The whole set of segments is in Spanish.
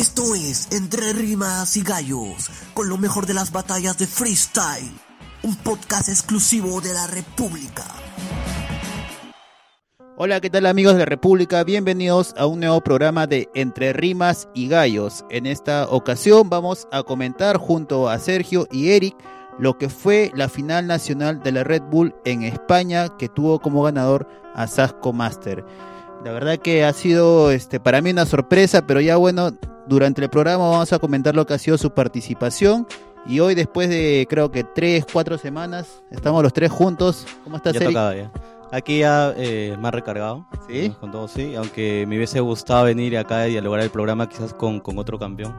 Esto es Entre Rimas y Gallos, con lo mejor de las batallas de freestyle, un podcast exclusivo de la República. Hola, ¿qué tal amigos de la República? Bienvenidos a un nuevo programa de Entre Rimas y Gallos. En esta ocasión vamos a comentar junto a Sergio y Eric lo que fue la final nacional de la Red Bull en España que tuvo como ganador a Sasco Master. La verdad que ha sido este, para mí una sorpresa, pero ya bueno, durante el programa vamos a comentar lo que ha sido su participación. Y hoy, después de creo que tres, cuatro semanas, estamos los tres juntos. ¿Cómo estás, ya Eric? Tocaba ya. Aquí ya eh, más recargado. ¿Sí? Con todo, sí. Aunque me hubiese gustado venir acá y dialogar el programa quizás con, con otro campeón.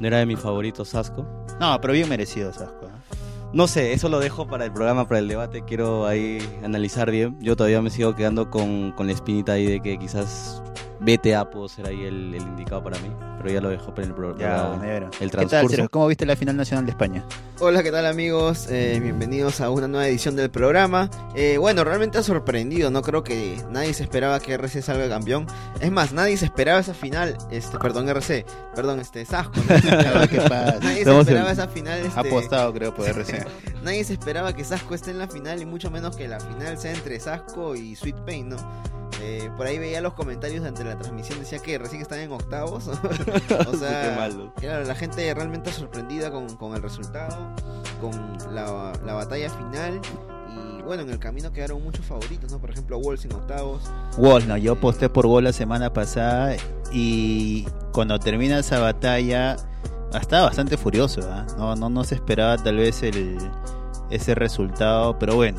No era de mis favoritos, Sasco. No, pero bien merecido, Sasco. ¿eh? No sé, eso lo dejo para el programa, para el debate. Quiero ahí analizar bien. Yo todavía me sigo quedando con, con la espinita ahí de que quizás BTA pudo ser ahí el, el indicado para mí. Pero ya lo dejo para el programa. El ¿Qué tal, transcurso. Sergio? ¿Cómo viste la final nacional de España? Hola, ¿qué tal amigos? Eh, bienvenidos a una nueva edición del programa. Eh, bueno, realmente ha sorprendido, no creo que nadie se esperaba que RC salga campeón. Es más, nadie se esperaba esa final, este, perdón RC, perdón, este, Sasco. ¿Qué nadie se esperaba en- esa final, este, apostado creo por RC. nadie se esperaba que Sasco esté en la final y mucho menos que la final sea entre Sasco y Sweet Pain, ¿no? Eh, por ahí veía los comentarios ante la transmisión, decía que recién están en octavos. o sea, claro, la gente realmente sorprendida con, con el resultado, con la, la batalla final. Y bueno, en el camino quedaron muchos favoritos, ¿no? Por ejemplo, Wolves en octavos. Wall, no, yo posté por Wall la semana pasada y cuando termina esa batalla estaba bastante furioso, ¿ah? no, no, no se esperaba tal vez el, ese resultado, pero bueno,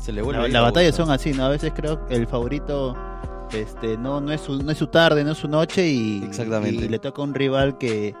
Se le vuelve la, ahí la la batalla boca. son así, ¿no? A veces creo que el favorito este, no, no, es su, no es su tarde, no es su noche y, Exactamente. y le toca a un rival que,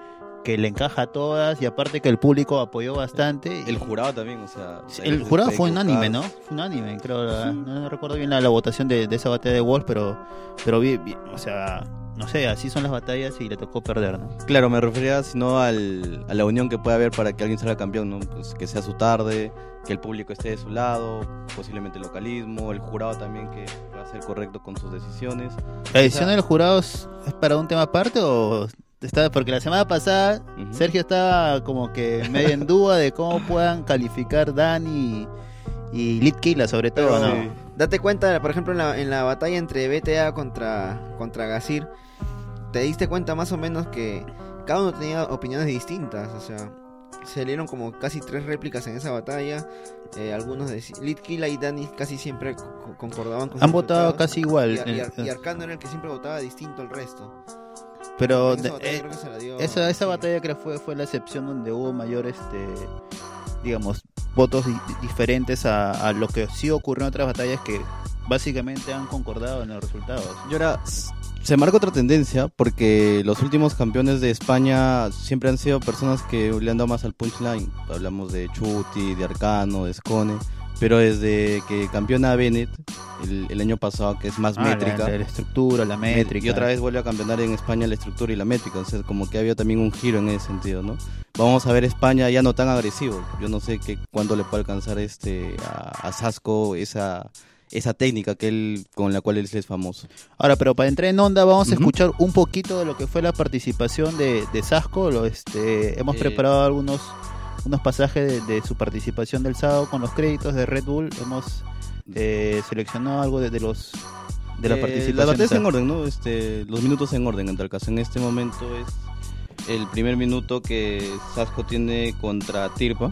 que le encaja a todas y aparte que el público apoyó bastante. El jurado también, o sea. El jurado fue unánime, ¿no? Fue unánime, creo. no, no recuerdo bien la, la votación de, de esa batalla de Wolf, pero, pero vi, vi- o sea, no sé, así son las batallas y le tocó perder, ¿no? Claro, me refería sino al, a la unión que puede haber para que alguien salga campeón, ¿no? Pues que sea su tarde, que el público esté de su lado, posiblemente el localismo, el jurado también que va a ser correcto con sus decisiones. ¿La decisión O sea- de los jurados es para un tema aparte o está porque la semana pasada. Sergio estaba como que medio en duda de cómo puedan calificar Dani y, y Litkila sobre todo, Pero, ¿no? Date cuenta, por ejemplo, en la, en la batalla entre BTA contra, contra Gasir, te diste cuenta más o menos que cada uno tenía opiniones distintas. O sea, se dieron como casi tres réplicas en esa batalla. Eh, algunos de Litkila y Dani casi siempre co- concordaban con Han votado casi igual. Y, y eh, Ar- y Arcano era el que siempre votaba distinto al resto. pero esa de- batalla eh, creo que se la dio Esa, esa sí. batalla creo fue, fue la excepción donde hubo mayor, este, digamos, votos di- diferentes a, lo que sí ocurrió en otras batallas que básicamente han concordado en los resultados. Y ahora se marca otra tendencia porque los últimos campeones de España siempre han sido personas que le han dado más al punchline. Hablamos de Chuti, de Arcano, de Scone. Pero desde que campeona Bennett el, el año pasado, que es más Ah, métrica, La, la estructura, la métrica. y otra vez vuelve a campeonar en España la estructura y la métrica. O sea, como que había también un giro en ese sentido, ¿no? Vamos a ver España ya no tan agresivo. Yo no sé qué cuándo le puede alcanzar este a, a Sasco esa esa técnica que él con la cual él es famoso. Ahora, pero para entrar en onda vamos a Ujú. escuchar un poquito de lo que fue la participación de, de Sasco. Lo, este, hemos Eh. preparado algunos unos pasajes de, de su participación del sábado con los créditos de Red Bull. Hemos eh, seleccionado algo de, de los de la Eh, participación. Las de batallas en orden, ¿no? Este, los minutos en orden en tal caso. En este momento es el primer minuto que Sasco tiene contra Tirpa.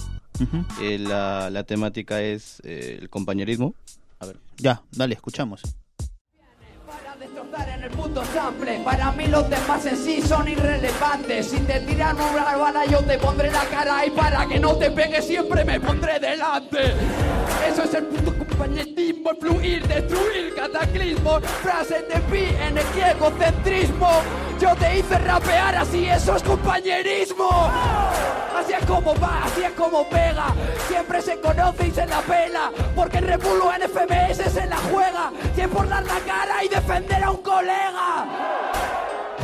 Eh, la, la temática es eh, el compañerismo. A ver. Ya, dale, escuchamos. En el puto sample. Para mí los demás en sí son irrelevantes. Si te tiran una bala yo te pondré la cara. Y para que no te pegue siempre me pondré delante. Eso es el puto compañerismo El fluir, destruir, cataclismo. Frases de pi, energía, egocentrismo Yo te hice rapear así, eso es compañerismo Así es como va, así es como pega. Siempre se conoce y se la pela Porque en Repulo en FMS se la juega. Si es por dar la cara y defender a un colega.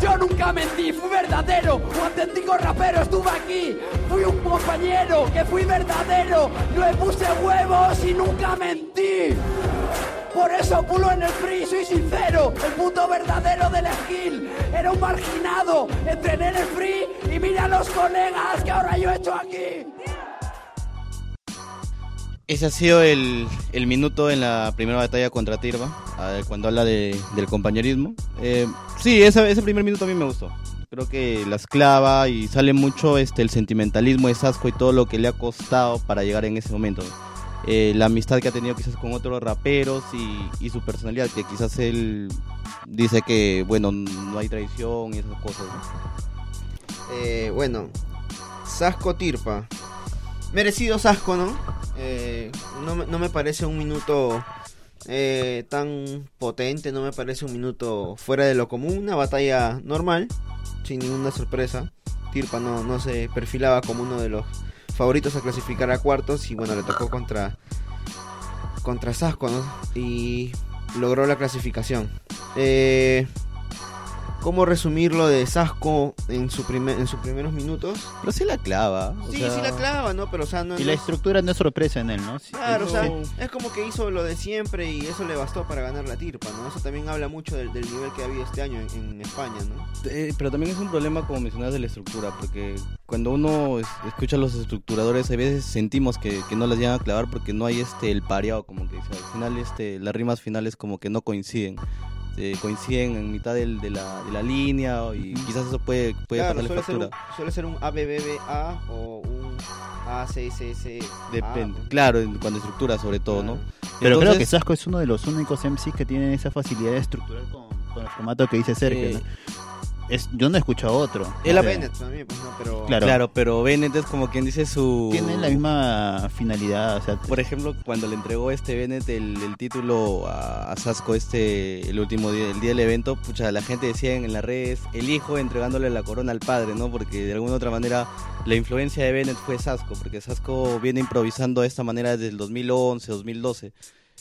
Yo nunca mentí, fui verdadero Un auténtico rapero, estuve aquí. Fui un compañero, que fui verdadero. No le puse huevos y nunca mentí por eso pulo en el free, soy sincero. el puto verdadero del skill. Era un marginado, entrené en el free y mira a los colegas que ahora yo he hecho aquí. Ese ha sido el, el minuto en la primera batalla contra Tirba, cuando habla de- del compañerismo. Eh, sí, ese, ese primer minuto a mí me gustó. Creo que la esclava y sale mucho este el sentimentalismo de Sasco y todo lo que le ha costado para llegar en ese momento. Eh, la amistad que ha tenido quizás con otros raperos y, y su personalidad, que quizás él dice que, bueno, no hay traición y esas cosas. Eh, bueno, Sasco Tirpa. Merecido Sasco, ¿no? Eh, no, no me parece un minuto tan potente, no me parece un minuto fuera de lo común. Una batalla normal, sin ninguna sorpresa. Tirpa no, no se perfilaba como uno de los favoritos a clasificar a cuartos y bueno, le tocó contra, contra Sasco. Y logró la clasificación. Eh, ¿Cómo resumir lo de Sasco en, su primer, en sus primeros minutos? Pero sí la clava. o Sí, sea, sí la clava, ¿no? Pero, o sea, no, Y no la es- estructura no es sorpresa en él, ¿no? Sí, Claro, o sea, es como que hizo lo de siempre y eso le bastó para ganar la tirpa, ¿no? Eso también habla mucho del, del nivel que ha habido este año en, en España, ¿no? Eh, pero también es un problema, como mencionabas, de la estructura, porque cuando uno es- escucha a los estructuradores, a veces sentimos que, que no las llegan a clavar porque no hay este el pareado, como que dice, al final este, las rimas finales como que no coinciden. Eh, coinciden en mitad del- de, la, de la línea y quizás eso puede, puede claro, pasarle suele ser, un, factura. suele ser un ABBA o un ACCC. Depende. Claro, en- cuando estructura sobre todo, ¿no? Pero creo que Sasco es uno de los únicos MCs que tienen esa facilidad de estructurar con, con el formato que dice Sergio. eh, ¿no? Es, yo no he escuchado otro. Él ha- sea, Bennett también, pues, ¿no? Pero... Claro. Claro, pero Bennett es como quien dice su... Tienen la misma finalidad. O sea, Por ejemplo, cuando le entregó este Bennett el, el título a, a Sasco este el último día, el día del evento, pucha, la gente decía en, las redes el hijo entregándole la corona al padre, ¿no? Porque de alguna otra manera la influencia de Bennett fue Sasco, porque Sasco viene improvisando de esta manera desde el 2011, 2012.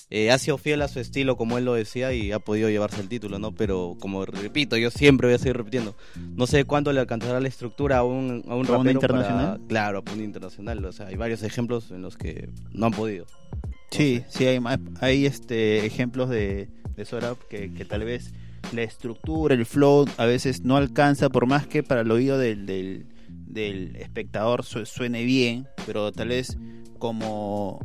Eh, ha sido fiel a su estilo, como él lo decía, y ha podido llevarse el título, ¿no? Pero, como repito, yo siempre voy a seguir repitiendo. No sé cuándo le alcanzará la estructura a un, a un ¿A internacional? para- claro, a un internacional. O sea, hay varios ejemplos en los que no han podido. Sí, sí, hay, hay este, ejemplos de, de Sora que, que tal vez la estructura, el flow, a veces no alcanza, por más que para el oído del, del, del espectador su- suene bien, pero tal vez como,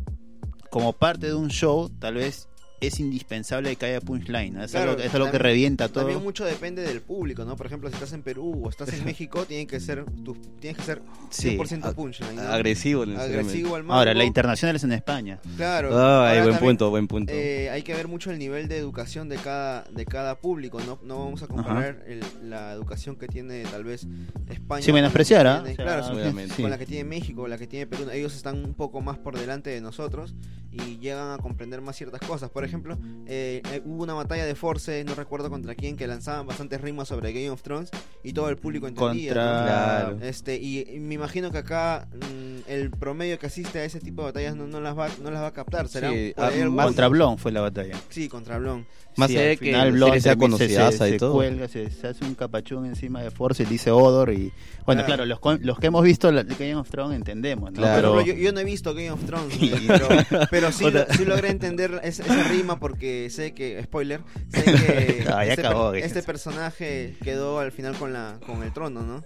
como parte de un show, tal vez es indispensable que haya punchline. ¿no? Es, Claro, algo, es algo que revienta todo. También mucho depende del público, ¿no? Por ejemplo, si estás en Perú o estás en México, tienen que ser, tu, tienes que ser 100% Sí, punchline, ¿no? Agresivo. Agresivo al Ahora, la internacional es en España. Claro. Ay, Ahora buen también, punto, buen punto. eh, hay que ver mucho el nivel de educación de cada de cada público, no no vamos a comparar el- la educación que tiene tal vez España la menospreciar, ¿ah? tiene- O sea, claro, obviamente. sí. con la que tiene México, la que tiene Perú, ellos están un poco más por delante de nosotros y llegan a comprender más ciertas cosas. Por ejemplo, eh, eh, hubo una batalla de Force, no recuerdo contra quién, que lanzaban bastantes rimas sobre Game of Thrones y todo el público entendía. Contra... ¿no? Claro. Este, y, y me imagino que acá mm, el promedio que asiste a ese tipo de batallas no, no las va no las va a captar, será Sí, ah, Contra Blon fue la batalla. Sí, contra Blon. Más Sí, allá al de que final Blon se- conocidaza se, y se todo. cuelga, se, se hace un capachón encima de Force y dice Odor y bueno, Claro. claro, los, con- los que hemos visto la, Game of Thrones entendemos, ¿no? Claro. Pero yo, yo no he visto Game of Thrones, eh, pero, pero sí, Otra- sí logré entender es- esa rima porque sé que, spoiler, sé que este, acabó, per- que- este personaje quedó al final con la con el trono, ¿no?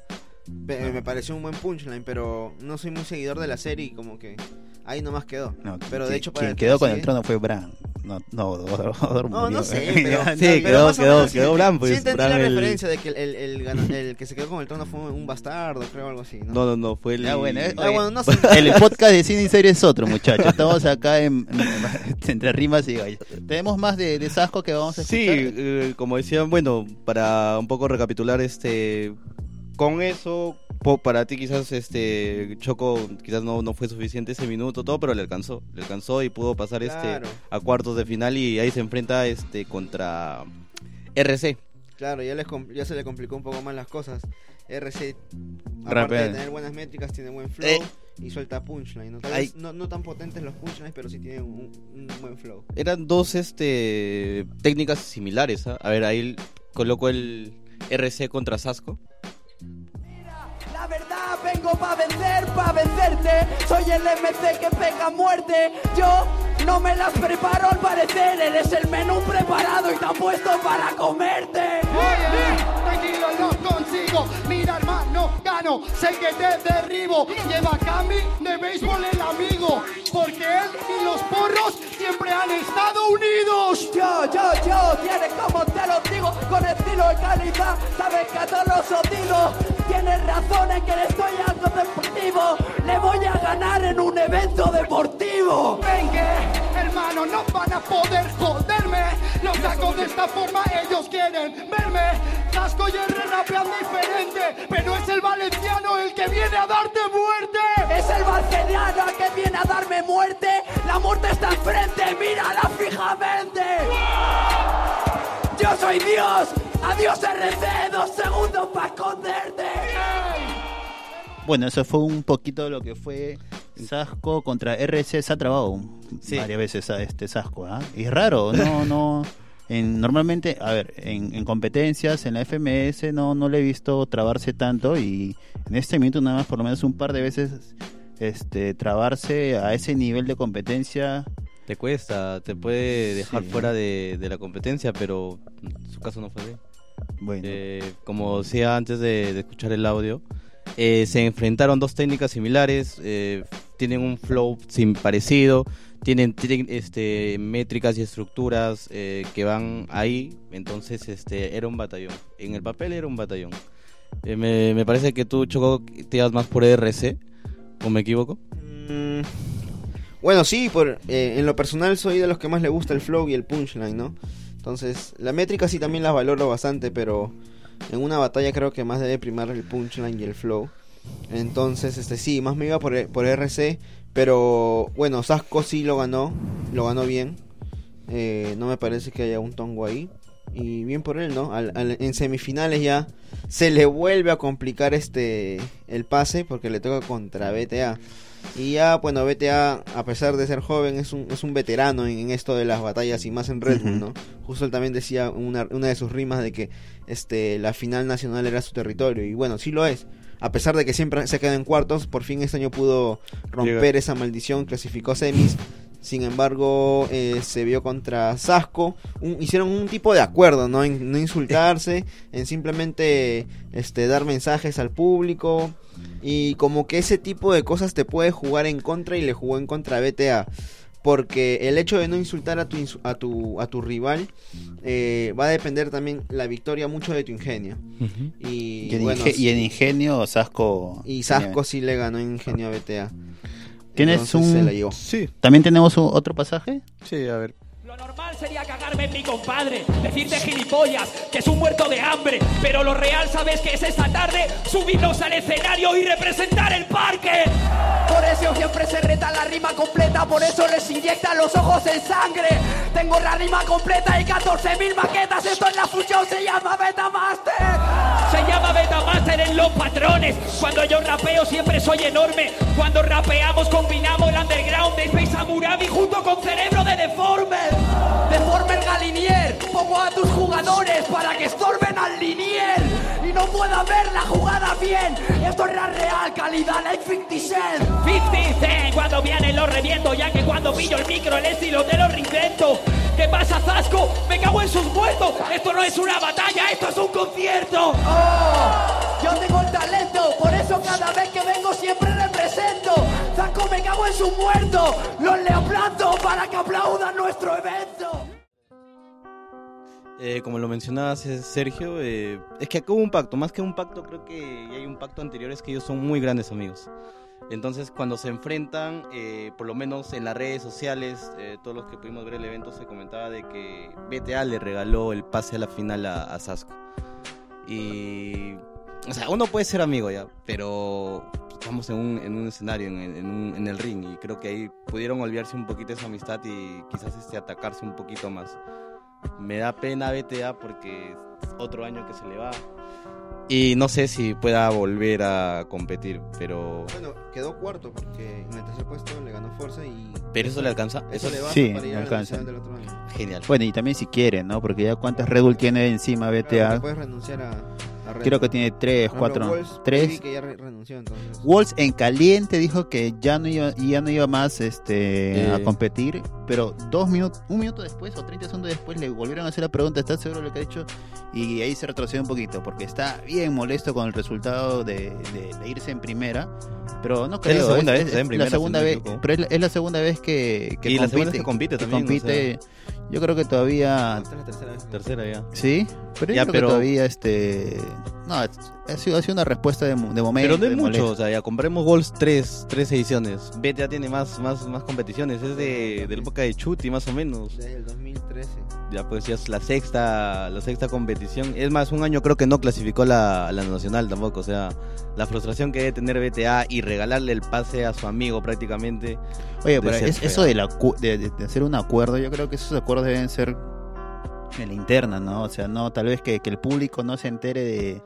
Pe- Me pareció un buen punchline, pero no soy muy seguidor de la serie y como que ahí nomás quedó. no, pero de quien- hecho para quien quedó con el trono fue Bran. No, no, Odor, Odor No, murió. no sé, pero, Sí, pero quedó- más o quedó- menos sí- quedó Bran, pues, Sí entendí Bran la el- referencia de que el, el, el gana- el que se quedó con el trono fue un bastardo, creo, algo así, ¿no? No, no, no, fue el... Ya, bueno, eh, Ah, oye, bueno, no sé. El podcast de cine y serie es otro, muchachos. Estamos acá en, entre rimas y gallos. Tenemos más de, de Sasco que vamos a Sí, escuchar. eh, como decían, bueno, para un poco recapitular, este, con eso, para ti quizás, este, Choco, quizás no, no fue suficiente ese minuto, todo, pero le alcanzó, le alcanzó y pudo pasar, Claro. este, a cuartos de final y ahí se enfrenta, este, contra RC. Claro, ya, les ya se le complicó un poco más las cosas. RC, aparte Rapea. de tener buenas métricas, tiene buen flow Eh. y suelta punchline. ¿no? Tal Ay. vez no, no tan potentes los punchlines, pero sí tienen un, un buen flow. Eran dos, este, técnicas similares, ¿ah? A ver, ahí coloco el RC contra Sasco. Pa' vencer, pa' vencerte. Soy el MC que pega muerte. Yo No me las preparo al parecer, eres el menú preparado y te puesto para comerte. Consigo. Mira, hermano, gano, sé que te derribo. Lleva Cami de béisbol el amigo, porque él y los porros siempre han estado unidos. Yo, yo, yo, tienes como te lo digo, con estilo y calidad, sabes que a todos los odinos tienes razón en que le estoy algo deportivo, le voy a ganar en un evento deportivo. Venga, hermano, no van a poder joderme. Los saco de esta forma, ellos quieren verme. Casco y R rapean diferente, pero es el valenciano el que viene a darte muerte. Es el barceliano el que viene a darme muerte, la muerte está enfrente, mírala fijamente. Yo soy Dios, adiós RC, dos segundos para esconderte. Bueno, eso fue un poquito lo que fue Sasco contra RC. Se ha trabado Sí. varias veces a este Sasco. ¿ah? Y es raro, no, no. En, normalmente, a ver, en, en competencias, en la FMS, no, no le he visto trabarse tanto. Y en este minuto, nada más, por lo menos un par de veces, este, trabarse a ese nivel de competencia. Te cuesta, te puede dejar Sí. fuera de, de la competencia, pero su caso no fue así. Bueno, Eh, como decía antes de, de escuchar el audio, eh, se enfrentaron dos técnicas similares, eh, tienen un flow sin parecido, tienen, este, métricas y estructuras eh, que van ahí, entonces este, era un batallón. En el papel era un batallón. Me, me parece que tú, Choco, te ibas más por RC, ¿o me equivoco? Mm, Bueno, sí, por, en lo personal soy de los que más le gusta el flow y el punchline, ¿no? Entonces, la métrica sí también la valoro bastante, pero en una batalla creo que más debe primar el punchline y el flow. Entonces, este sí, más me iba por, por RC, pero bueno, Sasco sí lo ganó, lo ganó bien. Eh, no me parece que haya un tongo ahí. Y bien por él, ¿no? Al- al- en semifinales ya se le vuelve a complicar este el pase porque le toca contra BTA. Y ya, bueno, BTA, a pesar de ser joven, es un, es un veterano en, en esto de las batallas y más en Red Bull. ¿no? Justo él también decía una, una de sus rimas de que este la final nacional era su territorio. Y bueno, sí lo es. A pesar de que siempre se queda en cuartos, por fin este año pudo romper Llega. esa maldición, clasificó semis. Sin embargo, eh, se vio contra Sasco. Un- hicieron un tipo de acuerdo, ¿no? En no insultarse, en simplemente este, dar mensajes al público. Y como que ese tipo de cosas te puede jugar en contra y le jugó en contra a BTA. Porque el hecho de no insultar a tu, insu- a tu, a tu rival eh, va a depender también la victoria mucho de tu ingenio. Y, y, en bueno, inge- y en ingenio, Sasco. y Sasco sí le ganó en ingenio a BTA. ¿Tienes Entonces un- se la llevó. Sí, ¿También tenemos un- otro pasaje? sí, a ver. Lo normal sería cagarme en mi compadre, decirte gilipollas, que es un muerto de hambre, pero lo real sabes que es esta tarde subirnos al escenario y representar el parque. Por eso siempre se reta la rima completa, por eso les inyectan los ojos en sangre. Tengo la rima completa y 14.000 maquetas, esto en la fusión se llama Betamaster. Se llama Betamaster en los patrones. Cuando yo rapeo siempre soy enorme. Cuando rapeamos combinamos el underground de Space Amurabi junto con cerebro de deforme. Deforme el galinier, pongo a tus jugadores para que estorben al linier y no puedan ver la jugada bien. Esto es la real calidad, like 50 Cent. 50 Cent, cuando vienen los reviento, ya que cuando pillo el micro el estilo te lo reinvento. ¿Qué pasa, Zasco? Me cago en sus muertos. Esto no es una batalla, esto es un concierto. Oh, yo tengo el talento, por eso cada vez que vengo siempre represento. Zaco me cago en su muerto, los le aplaudo para que aplaudan nuestro evento. Eh, como lo mencionabas, eh, Sergio, eh, es que acá hubo un pacto. Más que un pacto, creo que hay un pacto anterior, es que ellos son muy grandes amigos. Entonces, cuando se enfrentan, eh, por lo menos en las redes sociales, todos los que pudimos ver el evento, se comentaba de que BTA le regaló el pase a la final a, a Sasco. Y. O sea, uno puede ser amigo ya, pero estamos en un, en un escenario, en, en un- en el ring, y creo que ahí pudieron olvidarse un poquito esa amistad y quizás este, atacarse un poquito más. Me da pena BTA porque es otro año que se le va. Y no sé si pueda volver a competir, pero... Bueno, quedó cuarto porque en el tercer puesto le ganó Forza y ¿Pero eso le alcanza? eso le basta Sí, para ir le a la alcanza. del otro año. Genial. Bueno, y también si quiere, ¿no? Porque ya cuántas Red Bull tiene encima Claro, BTA. que puedes renunciar a, Creo que tiene tres, cuatro, tres. que ya re- renunció entonces. Wolves en caliente dijo que ya no iba, ya no iba más este, a Eh. competir pero dos minutos, un minuto después o 30 segundos después le volvieron a hacer la pregunta, ¿estás seguro de lo que ha dicho? Y ahí se retrocedió un poquito, porque está bien molesto con el resultado de, de- de irse en primera, pero no creo. la segunda es- vez que está en es primera, la segunda vez, pero es la, es la segunda vez que, que Y la compite. segunda vez que compite también, compite. Yo creo que todavía Esta es la tercera vez. Tercera ya. Sí, pero yo Ya, creo pero- que todavía este no, ha sido, ha sido una respuesta de, de momento. Pero no es mucho, molestia. o sea, ya compremos Goals tres, tres ediciones. BTA tiene más, más, más competiciones, es de, de la época de Chuti más o menos. Desde el 2013. Ya pues ya es la sexta, la sexta competición. Es más, un año creo que no clasificó la, la nacional tampoco. O sea, la frustración que debe tener BTA y regalarle el pase a su amigo prácticamente. Oye, pero es- eso de, la, de- de hacer un acuerdo, yo creo que esos acuerdos deben ser en la interna, ¿no? O sea, no tal vez que, que el público no se entere de,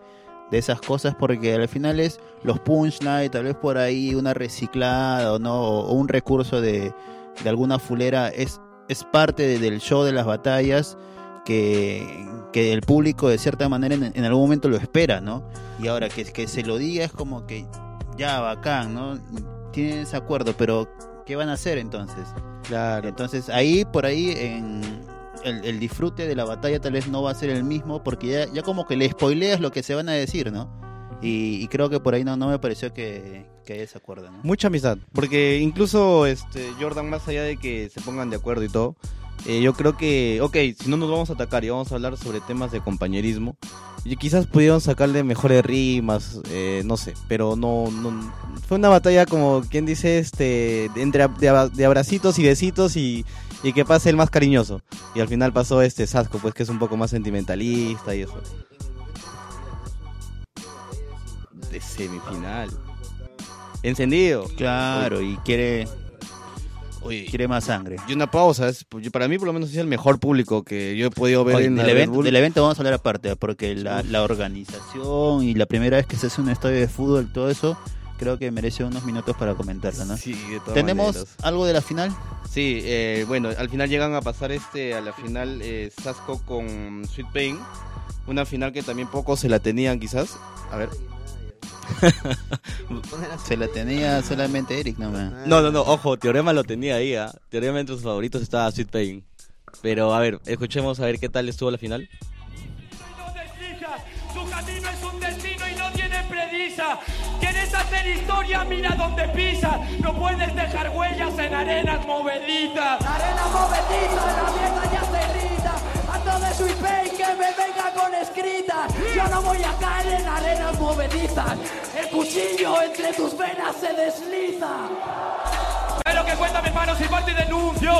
de esas cosas porque al final es los punchline, tal vez por ahí una reciclada o no o un recurso de, de alguna fulera es es parte de- del show de las batallas que, que el público de cierta manera en, en algún momento lo espera, ¿no? Y ahora que, que se lo diga es como que ya bacán, ¿no? Tienen ese acuerdo, pero ¿qué van a hacer entonces? Claro. Entonces ahí, por ahí, en el, disfrute de la batalla tal vez no va a ser el mismo porque ya, ya como que le spoileas lo que se van a decir, ¿no? Y, creo que por ahí no, no me pareció que, que haya ese. Mucha amistad. Porque incluso este Jordan, más allá de que se pongan de acuerdo y todo, eh, yo creo que, ok, si no nos vamos a atacar y vamos a hablar sobre temas de compañerismo, y quizás pudieron sacarle mejores rimas, eh, no sé, pero no, no- fue una batalla como quien dice, este, entre de, de abracitos y besitos y, y que pase el más cariñoso. Y al final pasó este Sasco, pues que es un poco más sentimentalista y eso. De semifinal. Encendido. Claro, y quiere, Oye, quiere más sangre. y una pausa, es, para mí por lo menos es el mejor público que yo he podido ver Oye, en Red evento, del evento vamos a hablar aparte, porque la, la organización y la primera vez que se hace un estadio de fútbol, todo eso, creo que merece unos minutos para comentarlo, ¿no? Sí, de todas ¿Tenemos maneras. algo de la final? Sí, eh, bueno, al final llegan a pasar este a la final eh, Sasco con Sweet Pain. Una final que también pocos se la tenían quizás. A ver. Se la tenía solamente Eric, no me... No, no, no, ojo, Teorema lo tenía ahí. ¿ah? Teorema entre sus favoritos estaba Sweet Pain. Pero a ver, escuchemos a ver qué tal estuvo la final. Historia? Mira dónde pisa. No puedes dejar huellas en arenas movedizas. Arena movedita, la mierda ya se grita. Ando de Sweet Pain que me venga con escritas. Yo no voy a caer en arenas movedizas. El cuchillo entre tus venas se desliza. Pero que cuenta mis manos y parto y denuncio.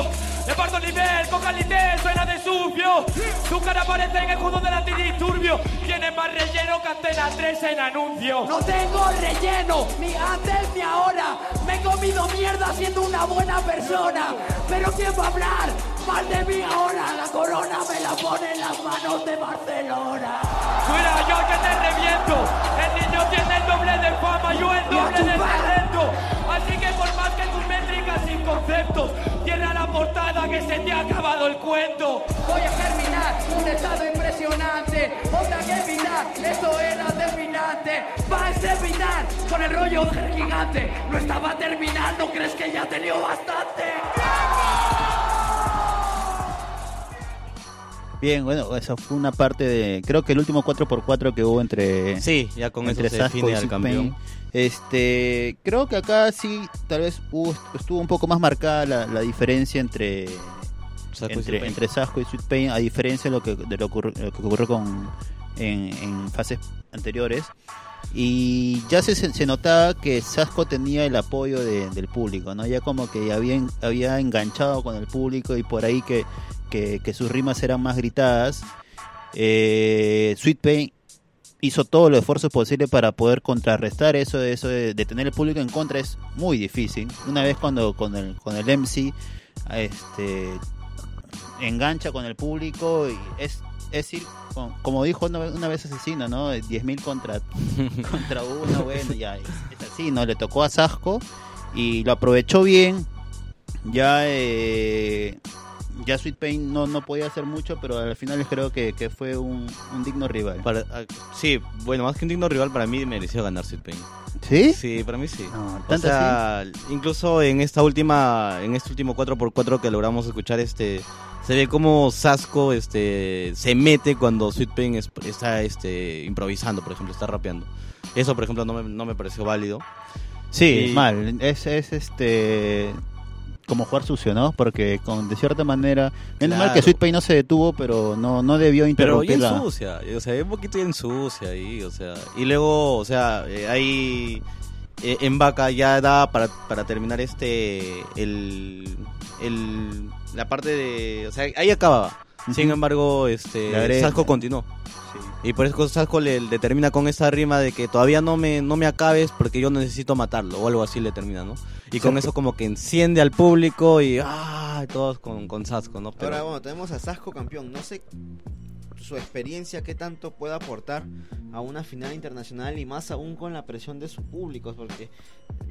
Le parto el nivel, con calité, suena de sucio. Tu cara aparece en el judo del antidisturbio. Tiene más relleno que Antena 3 en anuncio. No tengo relleno, ni antes ni ahora. Me he comido mierda siendo una buena persona. Pero ¿quién va a hablar? Mal de mí ahora. La corona me la pone en las manos de Barcelona. Mira, yo que te reviento. El niño tiene el doble de fama, yo el doble de talento. Así que por métricas sin conceptos, cierra la portada que se te ha acabado el cuento. Voy a terminar un estado impresionante. Otra que evitar, esto era terminante. Vas a evitar con el rollo del gigante. No estaba terminando, ¿crees que ya tenido bastante? Bien, bueno, esa fue una parte de... Creo que el último 4x4 que hubo entre... Sí, ya con eso entre se Sasco y define al campeón. Este, creo que acá sí, tal vez hubo- estuvo un poco más marcada la, la diferencia entre Sasco entre, entre Sasco y Sweet Pain, a diferencia de lo que, de lo, ocurri- lo que ocurrió con, en, en fases anteriores. Y ya se, se notaba que Sasco tenía el apoyo de- del público, ¿no? Ya como que había, había enganchado con el público y por ahí que, que, que sus rimas eran más gritadas. Eh, Sweet Pain hizo todos los esfuerzos posibles para poder contrarrestar eso, eso de, de tener el público en contra es muy difícil. Una vez cuando con el, con el MC este, engancha con el público y es, es ir, como dijo una, vez- una vez Asesino, ¿no? 10.000 contra, contra uno, bueno, ya es, es así, ¿no? Le tocó a Sasco y lo aprovechó bien. Ya, eh, ya Sweet Pain no, no podía hacer mucho, pero al final creo que, que fue un, un digno rival. Para- ah, sí, bueno, más que un digno rival, para mí mereció ganar Sweet Pain. ¿Sí? Sí, para mí sí. No, O sea, incluso en esta última, en este último 4x4 que logramos escuchar, este, se ve como Sasco, este, se mete cuando Sweet Pain es- está, este, improvisando, por ejemplo, está rapeando. Eso, por ejemplo, no me, no me pareció válido. Sí, Y- mal. Es, es este como jugar sucio, ¿no? Porque con de cierta manera, menos mal que Claro. Sweet Pain no se detuvo, pero no no debió Pero interrumpir la ensucia, o sea, un poquito ensucia ahí, o sea. Y luego, o sea, eh, ahí eh, en Vaca ya da para, para terminar este, el, el, la parte de, o sea, ahí acababa. Sin embargo, este. Sasco continuó. Y por eso Sasco le, le termina con esa rima de que todavía no me, no me acabes porque yo necesito matarlo, o algo así le termina, ¿no? Y con eso como que enciende al público y, ah, todos con, con Sasco, ¿no? Pero- Ahora, bueno, tenemos a Sasco campeón. No sé su experiencia, qué tanto puede aportar a una final internacional y más aún con la presión de sus públicos, porque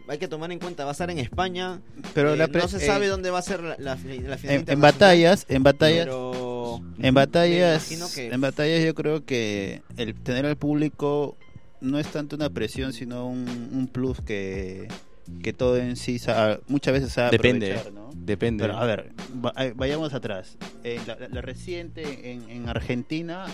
hay que tomar en cuenta, va a estar en España, Pero eh, la no se eh, sabe dónde va a ser la, la fi- la final en, en internacional, batallas, en batallas, pero en batallas, que- en batallas yo creo que el tener al público no es tanto una presión, sino un, un plus que que todo en sí muchas veces sabe Depende, ¿no? depende. Pero a ver, eh, vayamos atrás. Eh, la, la- la reciente en, en Argentina,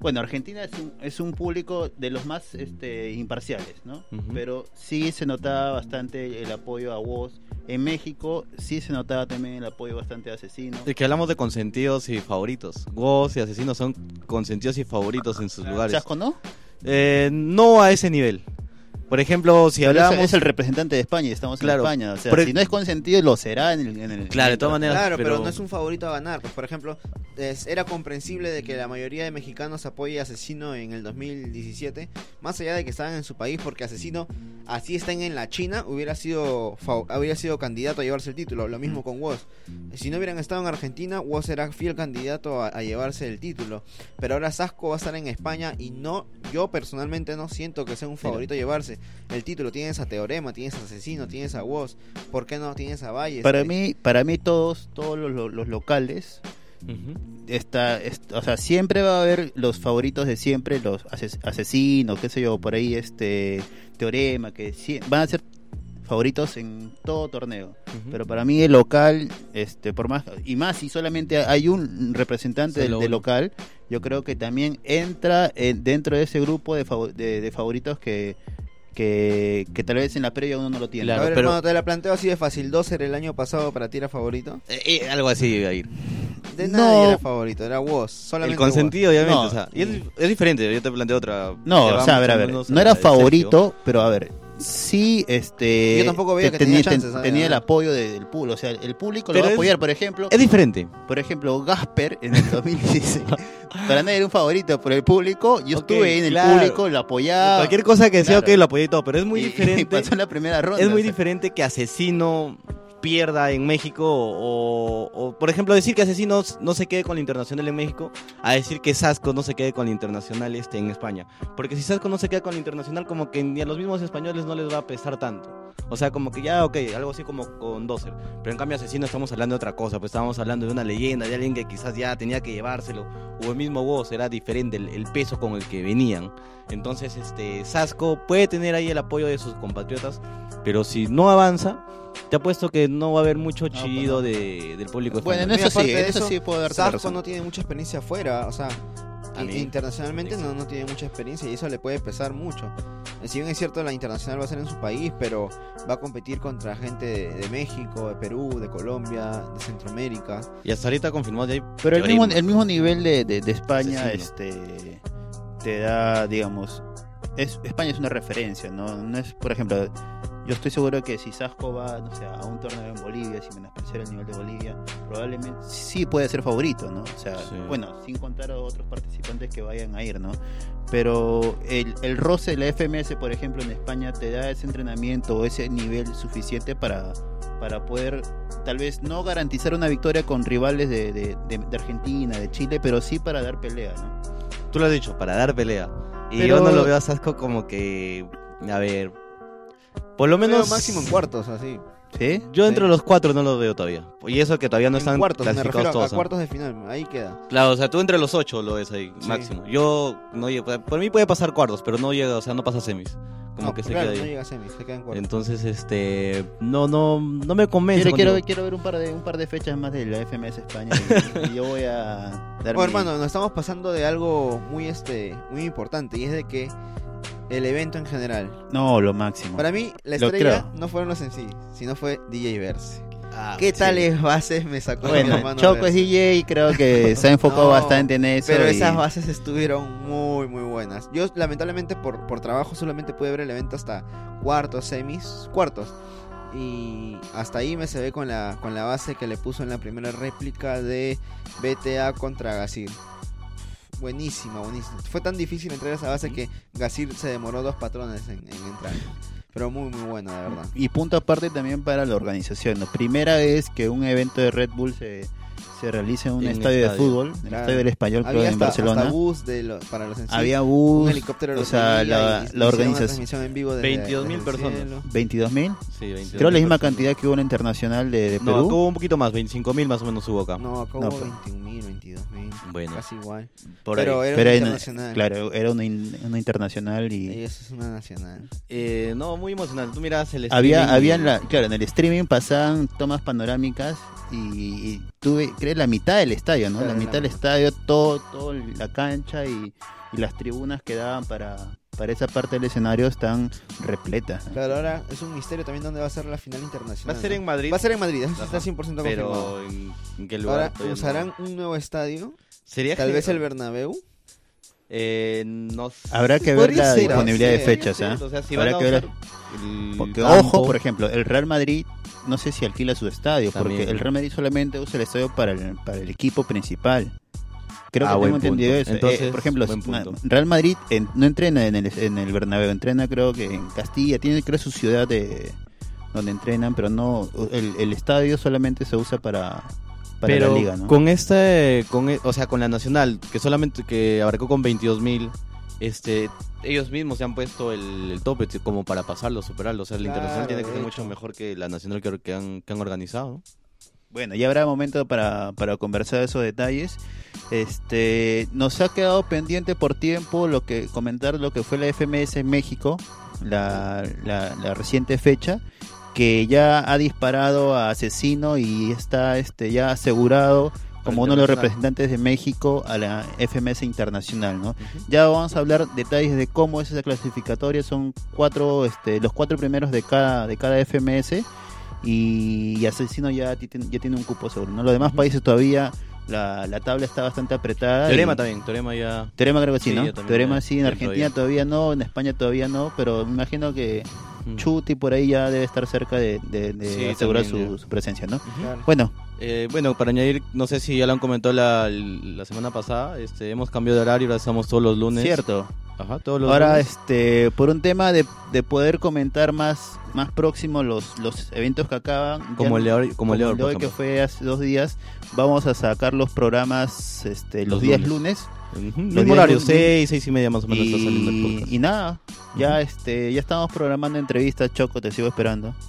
bueno, Argentina es un, es un público de los más este, imparciales, ¿no? Ujú. Pero sí se notaba bastante el apoyo a vos. En México sí se notaba también el apoyo bastante a Asesino. Es que hablamos de consentidos y favoritos. Woz y Asesinos son consentidos y favoritos en sus lugares. ¿Chasco no? Eh, no a ese nivel. Por ejemplo, si hablamos... es el representante de España y estamos Claro. en España. O sea, Pero- si no es consentido, lo será en el. en el- Claro, de todas maneras. Claro, pero... pero- no es un favorito a ganar. Pues, por ejemplo, es- era comprensible de que la mayoría de mexicanos apoye a Asesino en el 2017, más allá de que estaban en su país, porque Asesino, así estén en la China, hubiera sido hubiera sido candidato a llevarse el título. Lo mismo con Woz. Si no hubieran estado en Argentina, Woz era fiel candidato a, a llevarse el título. Pero ahora Sasco va a estar en España y no, yo personalmente no siento que sea un favorito a llevarse el título. Tienes a Teorema, tienes a Asesino, tienes a Woz. ¿Por qué no tienes a Valles? Para mí, para mí todos, todos los, los- los locales está, est- o sea, siempre va a haber los favoritos de siempre, los ases- asesinos, qué sé yo, por ahí este teorema, que sí- van a ser favoritos en todo torneo. Pero para mí el local, este, por más y más si solamente hay un representante del, uno. local, yo creo que también entra en- dentro de ese grupo de, de, de favoritos que, que que tal vez en la previa uno no lo tiene. Claro, a ver, pero- hermano, te la planteo así de fácil. ¿Doser el año pasado para ti era favorito? Eh, eh, algo así iba a ir. De No. nadie era favorito, era. Solamente El consentido, obviamente. No. o sea, y es, es diferente, yo te planteo otra. No, o sea, a ver, a ver, no era favorito, pero a ver, sí, este... Yo tampoco veía te- que tenía ten- chances, tenía el apoyo de- del público, o sea, el público Pero lo va a es- apoyar, por ejemplo. Es diferente. por ejemplo, Gasper en el 2016, para nadie era un favorito por el público, yo estuve en el claro. público, lo apoyaba. Cualquier cosa que sea, claro. ok, lo apoyé y todo, pero es muy y- y diferente. pasó en la primera ronda. es muy o sea. diferente que Asesino pierda en México o, o, por ejemplo decir que Asesino no se quede con la Internacional en México a decir que Sasco no se quede con la Internacional este en España. Porque si Sasco no se queda con la Internacional como que ni a los mismos españoles no les va a pesar tanto. O sea como que ya ok algo así como con Dozer pero en cambio Asesino estamos hablando de otra cosa pues estamos hablando de una leyenda de alguien que quizás ya tenía que llevárselo o el mismo voz era diferente el, el peso con el que venían. Entonces este Sasco puede tener ahí el apoyo de sus compatriotas pero si no avanza te apuesto que no va a haber mucho pues chido no. de, del público Bueno, en español. eso sí, de en eso sí puedo darte razón. no tiene mucha experiencia afuera, o sea, internacionalmente no, no tiene mucha experiencia y eso le puede pesar mucho. Si bien es cierto, la internacional va a ser en su país, pero va a competir contra gente de, de México, de Perú, de Colombia, de Centroamérica. y hasta ahorita confirmó de ahí Pero el mismo, el mismo nivel de, de- de España este te da, digamos, es, España es una referencia, ¿no? No es, por ejemplo, yo estoy seguro que si Sasco va, no sé, a un torneo en Bolivia, sin menospreciar el nivel de Bolivia, probablemente sí puede ser favorito, ¿no? O sea, Sí. bueno, sin contar a otros participantes que vayan a ir, ¿no? Pero el, el roce de la FMS, por ejemplo, en España te da ese entrenamiento o ese nivel suficiente para, para poder tal vez no garantizar una victoria con rivales de, de- de- de Argentina, de Chile, pero sí para dar pelea, ¿no? tú lo has dicho para dar pelea y Pero- yo no lo veo a Sasco como que a ver por lo Menos menos máximo en cuartos, así. ¿Sí? Yo entre los cuatro no lo veo todavía. Y eso que todavía no En están cuartos, me clasificados refiero a, todos. a ¿no? cuartos de final, ahí queda. Claro, o sea, tú entre los ocho lo ves ahí, Sí. máximo. Yo, no llego- por mí puede pasar cuartos, pero no llega, o sea, no pasa semis. Como no, que se claro, queda no ahí. llega a semis, se queda en cuartos. Entonces, este, no, no, no me convence. Quiero, quiero, quiero ver un par de un par de fechas más de la FMS España y, y yo voy a dar Bueno, mi- hermano, nos estamos pasando de algo muy este muy importante y es de que el evento en general. No, lo máximo. Para mí, la Lo estrella creo. no fueron los en sí, sino fue DJ Verse. Ah, ¿Qué sí. tales bases me sacó mi Bueno, hermano Choco es Verse? DJ y creo que se ha enfocado No, bastante en eso. Pero y- esas bases estuvieron muy, muy buenas. Yo, lamentablemente, por, por trabajo solamente pude ver el evento hasta cuartos, semis, cuartos. Y hasta ahí me se ve con la, con la base que le puso en la primera réplica de BTA contra Gasir. Buenísima, buenísima. Fue tan difícil entrar a esa base que Gasir se demoró dos patrones en, en entrar. Pero muy, muy buena, de verdad. Y punto aparte también para la organización. ¿no? Primera vez que un evento de Red Bull se, se realiza en un En estadio, de estadio. fútbol, en el Claro. Estadio del Español, creo, Había en hasta, Barcelona. hasta bus de lo- para los en sí. Había un bus, helicóptero o los sea, la, la organización. transmisión en vivo desde- 22.000 desde el personas. cielo. 22 mil. Sí, 22 Creo la misma personas. cantidad que hubo en internacional de, de No, Perú. acá hubo un poquito más, 25 mil más o menos hubo acá. No, acá No, hubo pero- 21.000, 22.000. Bueno. Casi igual. Por pero ahí. era Pero una en- internacional. claro, era una, in- una internacional y Y eso es una nacional. Eh, no, muy emocionante. Tú miras el había, streaming había y- en la, claro, en el streaming pasaban tomas panorámicas y, y tuve, creo, la mitad del estadio, ¿no? Claro, la mitad del estadio, todo, todo la cancha y, y las tribunas que daban para, para esa parte del escenario están repletas. ¿no? Claro, ahora es un misterio también dónde va a ser la final Va internacional. a ser ¿no? en Madrid. Va a ser en Madrid, eso está 100% confirmado. Pero ¿en, en qué lugar? Ahora no. usarán un nuevo estadio, ¿Sería tal que- vez el Bernabéu. Eh, no sé. Habrá que ver la ser, disponibilidad de sí, fechas, Sí, o sea, si Habrá van a que ver- usar el Porque, campo, ojo, por ejemplo, el Real Madrid no sé si alquila su estadio, También. porque el Real Madrid solamente usa el estadio para el, para el equipo principal. Creo Ah, que tengo entendido punto. eso. Eh, Entonces, por ejemplo. Real Madrid en- no entrena en el, en el Bernabéu, entrena creo que en Castilla, tiene creo su ciudad de donde entrenan, pero no el, el estadio solamente se usa para, para pero la liga, ¿no? con este, con, e- o sea, con la nacional, que solamente que abarcó con 22 mil, este, ellos mismos se han puesto el, el tope como para pasarlo, superarlo. O sea, Claro, internacional tiene que ser mucho mejor que la nacional que, que han, que han organizado. ¿no? Bueno, ya habrá momento para, para conversar esos detalles. Este, nos ha quedado pendiente por tiempo lo que comentar lo que fue la FMS en México, la, la, la reciente fecha, que ya ha disparado a Asesino y está este ya asegurado como uno de los representantes de México a la FMS internacional, ¿no? Ya vamos a hablar detalles de cómo es esa clasificatoria, son cuatro, este, los cuatro primeros de cada, de cada FMS y, y Asesino ya, ya tiene un cupo seguro, ¿no? Los demás países todavía la, la tabla está bastante apretada. Teorema y- también, Teorema ya. Teorema creo que sí, Sí, ¿no? Teorema sí, en Argentina todavía no, en España todavía no, pero me imagino que Mm. Chuti por ahí ya debe estar cerca de, de- de Sí, asegurar también, su, presencia, ¿no? Claro. Bueno, Eh, bueno, para añadir, no sé si ya lo han comentado la, la semana pasada, este, hemos cambiado de horario, ahora estamos todos los lunes. cierto. Ajá, todos los Ahora, lunes. este, por un tema de, de poder comentar más, más próximo los, los eventos que acaban, Como ya el de hoy- como el de hoy, que fue hace dos días, vamos a sacar los programas este, los, Los días lunes. lunes. Ujú, los Mismo días horario, lunes. 6, 6 y media más o menos está saliendo el Y, podcast. y nada, ya este, ya estamos programando entrevistas, Choco, te sigo esperando.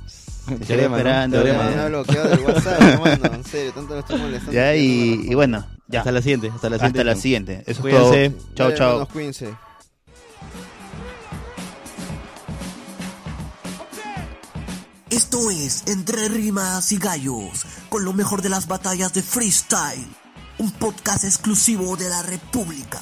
Te sigo esperando. Me ya. ha bloqueado del WhatsApp, hermano. En serio, tanto lo estoy molestando. Ya, que no me y, y bueno, ya. Hasta la siguiente, hasta la siguiente. Hasta la siguiente. Eso es todo. Chao, chao. Esto es Entre Rimas y Gallos, con lo mejor de las batallas de freestyle. Un podcast exclusivo de la República.